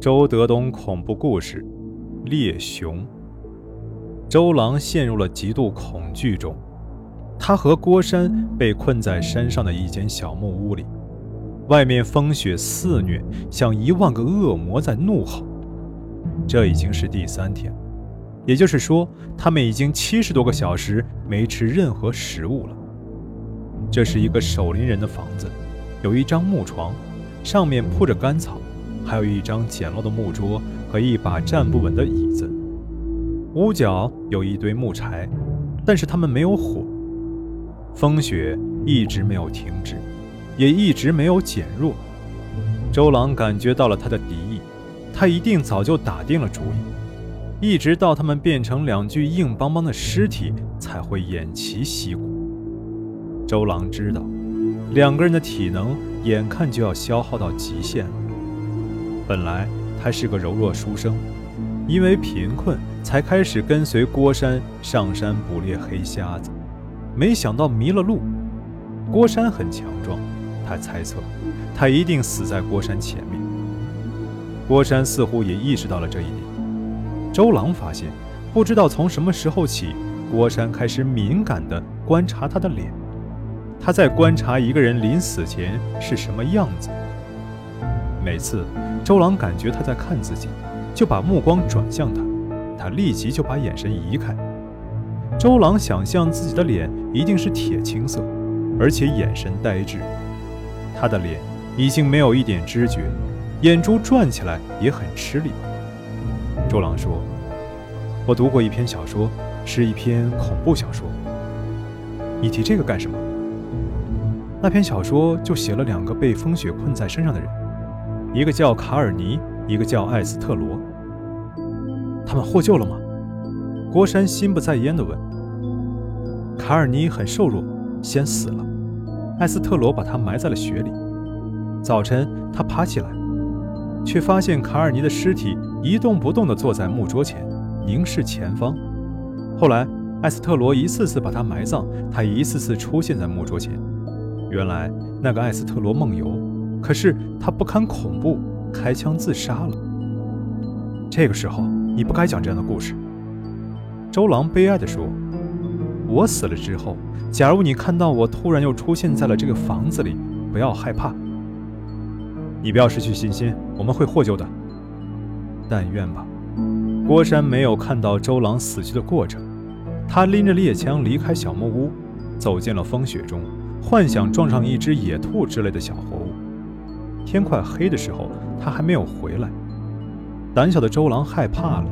周德东恐怖故事：猎熊。周郎陷入了极度恐惧中，他和郭山被困在山上的一间小木屋里，外面风雪肆虐，像一万个恶魔在怒吼。这已经是第三天，也就是说，他们已经七十多个小时没吃任何食物了。这是一个守林人的房子，有一张木床，上面铺着干草，还有一张简陋的木桌和一把站不稳的椅子。屋角有一堆木柴，但是他们没有火。风雪一直没有停止，也一直没有减弱。周郎感觉到了他的敌意，他一定早就打定了主意，一直到他们变成两具硬邦邦的尸体才会偃旗息鼓。周郎知道，两个人的体能眼看就要消耗到极限了。本来他是个柔弱书生，因为贫困才开始跟随郭山上山捕猎黑瞎子，没想到迷了路。郭山很强壮，他猜测他一定死在郭山前面。郭山似乎也意识到了这一点。周郎发现，不知道从什么时候起，郭山开始敏感地观察他的脸。他在观察一个人临死前是什么样子。每次周郎感觉他在看自己，就把目光转向他，他立即就把眼神移开。周郎想象自己的脸一定是铁青色，而且眼神呆滞。他的脸已经没有一点知觉，眼珠转起来也很吃力。周郎说：“我读过一篇小说，是一篇恐怖小说。你提这个干什么？”那篇小说就写了两个被风雪困在身上的人，一个叫卡尔尼，一个叫艾斯特罗。他们获救了吗？郭山心不在焉地问。卡尔尼很瘦弱，先死了。艾斯特罗把他埋在了雪里。早晨他爬起来，却发现卡尔尼的尸体一动不动地坐在木桌前，凝视前方。后来艾斯特罗一次次把他埋葬，他一次次出现在木桌前。原来那个艾斯特罗梦游，可是他不堪恐怖，开枪自杀了。这个时候你不该讲这样的故事。周郎悲哀地说：“我死了之后，假如你看到我突然又出现在了这个房子里，不要害怕。你不要失去信心，我们会获救的。但愿吧。”郭山没有看到周郎死去的过程，他拎着猎枪离开小木屋，走进了风雪中。幻想撞上一只野兔之类的小活。天快黑的时候，他还没有回来。胆小的周郎害怕了。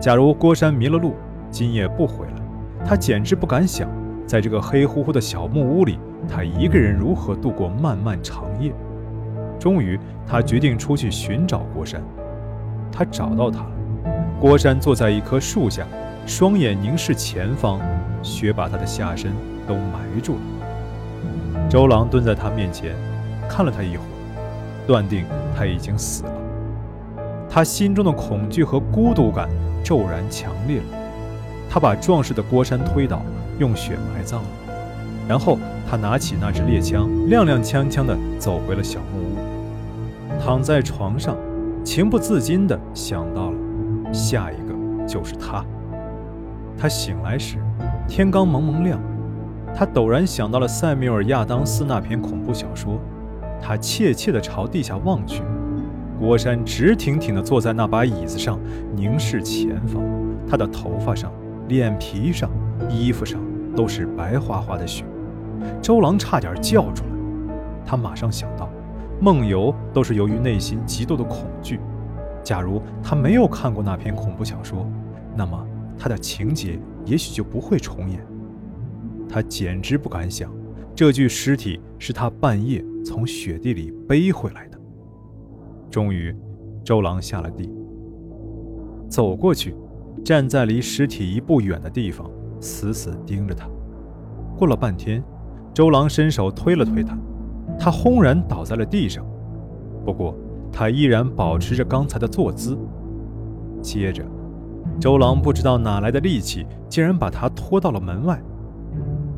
假如郭山迷了路，今夜不回来，他简直不敢想，在这个黑乎乎的小木屋里，他一个人如何度过漫漫长夜。终于，他决定出去寻找郭山。他找到他了。郭山坐在一棵树下，双眼凝视前方，雪把他的下身都埋住了。周郎蹲在他面前，看了他一会儿，断定他已经死了。他心中的恐惧和孤独感骤然强烈了。他把壮士的郭山推倒，用雪埋葬了。然后他拿起那支猎枪，踉踉跄跄地走回了小木屋。躺在床上，情不自禁地想到了下一个就是他。他醒来时，天刚蒙蒙亮。他陡然想到了塞缪尔·亚当斯那篇恐怖小说，他怯怯地朝地下望去，郭山直挺挺地坐在那把椅子上，凝视前方。他的头发上、脸皮上、衣服上都是白花花的雪。周郎差点叫出来。他马上想到，梦游都是由于内心极度的恐惧。假如他没有看过那篇恐怖小说，那么他的情节也许就不会重演。他简直不敢想，这具尸体是他半夜从雪地里背回来的。终于，周郎下了地，走过去，站在离尸体一步远的地方，死死盯着他。过了半天，周郎伸手推了推他，他轰然倒在了地上。不过，他依然保持着刚才的坐姿。接着，周郎不知道哪来的力气，竟然把他拖到了门外。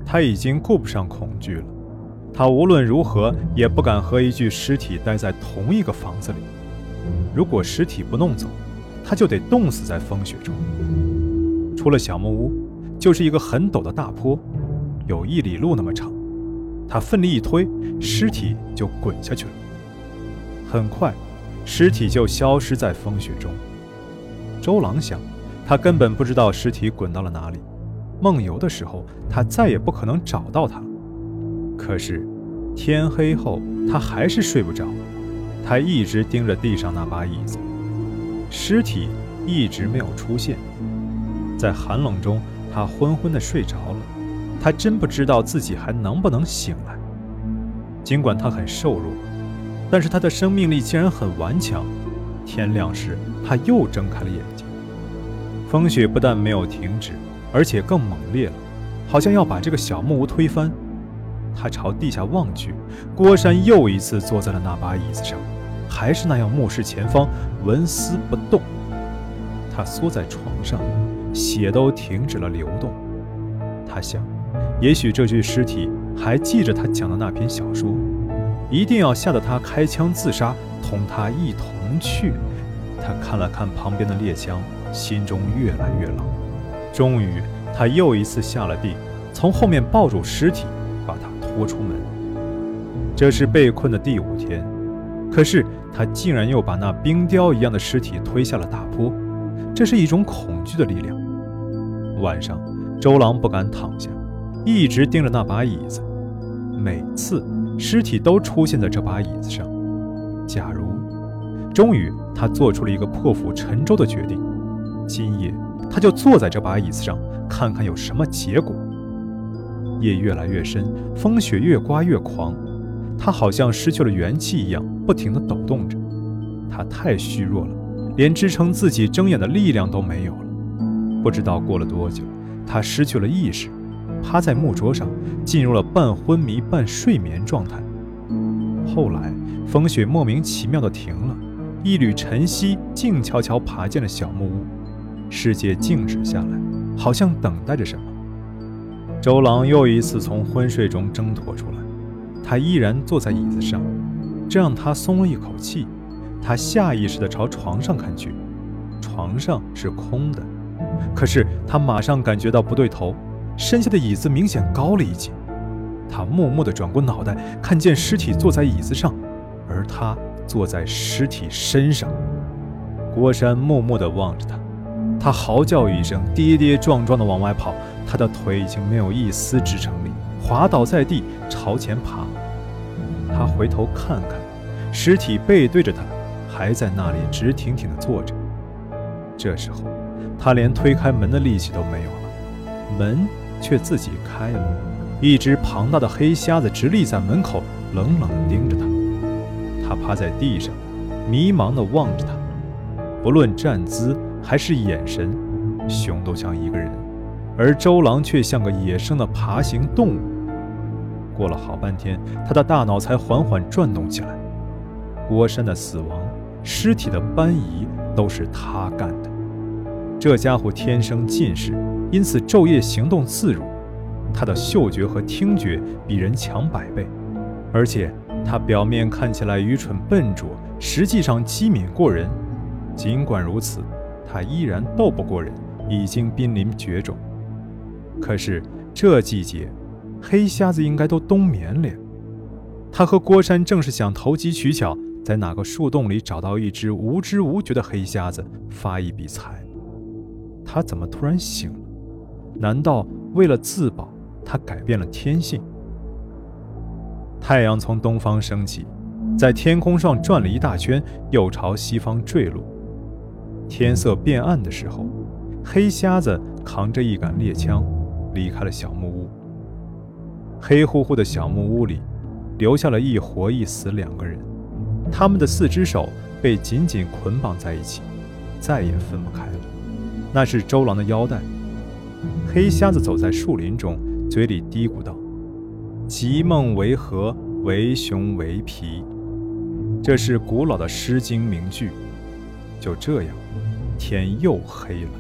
他已经顾不上恐惧了，他无论如何也不敢和一具尸体待在同一个房子里。如果尸体不弄走，他就得冻死在风雪中。出了小木屋，就是一个很陡的大坡，有一里路那么长。他奋力一推，尸体就滚下去了。很快，尸体就消失在风雪中。周郎想，他根本不知道尸体滚到了哪里。梦游的时候，他再也不可能找到他。可是，天黑后，他还是睡不着。他一直盯着地上那把椅子，尸体一直没有出现。在寒冷中，他昏昏地睡着了。他真不知道自己还能不能醒来。尽管他很瘦弱，但是他的生命力竟然很顽强。天亮时，他又睁开了眼睛。风雪不但没有停止，而且更猛烈了，好像要把这个小木屋推翻。他朝地下望去，郭山又一次坐在了那把椅子上，还是那样目视前方，纹丝不动。他缩在床上，血都停止了流动。他想，也许这具尸体还记着他讲的那篇小说，一定要吓得他开枪自杀，同他一同去。他看了看旁边的猎枪，心中越来越冷。终于，他又一次下了地，从后面抱住尸体。把他拖出门。这是被困的第五天，可是他竟然又把那冰雕一样的尸体推下了大坡。这是一种恐惧的力量。晚上，周郎不敢躺下，一直盯着那把椅子。每次尸体都出现在这把椅子上。假如……终于，他做出了一个破釜沉舟的决定：今夜他就坐在这把椅子上，看看有什么结果。夜越来越深，风雪越刮越狂，他好像失去了元气一样，不停地抖动着。他太虚弱了，连支撑自己睁眼的力量都没有了。不知道过了多久，他失去了意识，趴在木桌上，进入了半昏迷半睡眠状态。后来，风雪莫名其妙地停了，一缕晨曦静悄悄爬进了小木屋，世界静止下来，好像等待着什么。周郎又一次从昏睡中挣脱出来，他依然坐在椅子上，这让他松了一口气。他下意识地朝床上看去，床上是空的，可是他马上感觉到不对头，身下的椅子明显高了一截。他默默地转过脑袋，看见尸体坐在椅子上，而他坐在尸体身上。郭山默默地望着他。他嚎叫一声，跌跌撞撞地往外跑。他的腿已经没有一丝支撑力，滑倒在地，朝前爬。他回头看看，尸体背对着他，还在那里直挺挺地坐着。这时候，他连推开门的力气都没有了，门却自己开了。一只庞大的黑瞎子直立在门口，冷冷地盯着他。他趴在地上，迷茫地望着他，不论站姿。还是眼神，熊都像一个人，而周郎却像个野生的爬行动物。过了好半天，他的大脑才缓缓转动起来。郭山的死亡，尸体的搬移，都是他干的。这家伙天生近视，因此昼夜行动自如。他的嗅觉和听觉比人强百倍，而且他表面看起来愚蠢笨拙，实际上机敏过人。尽管如此。他依然斗不过人，已经濒临绝种。可是这季节，黑瞎子应该都冬眠了。他和郭山正是想投机取巧，在哪个树洞里找到一只无知无觉的黑瞎子，发一笔财。他怎么突然醒了？难道为了自保，他改变了天性？太阳从东方升起，在天空上转了一大圈，又朝西方坠落。天色变暗的时候，黑瞎子扛着一杆猎枪离开了小木屋。黑乎乎的小木屋里，留下了一活一死两个人，他们的四只手被紧紧捆绑在一起，再也分不开了。那是周郎的腰带。黑瞎子走在树林中，嘴里嘀咕道：“极梦为何，为熊为皮。”这是古老的《诗经》名句。就这样，天又黑了。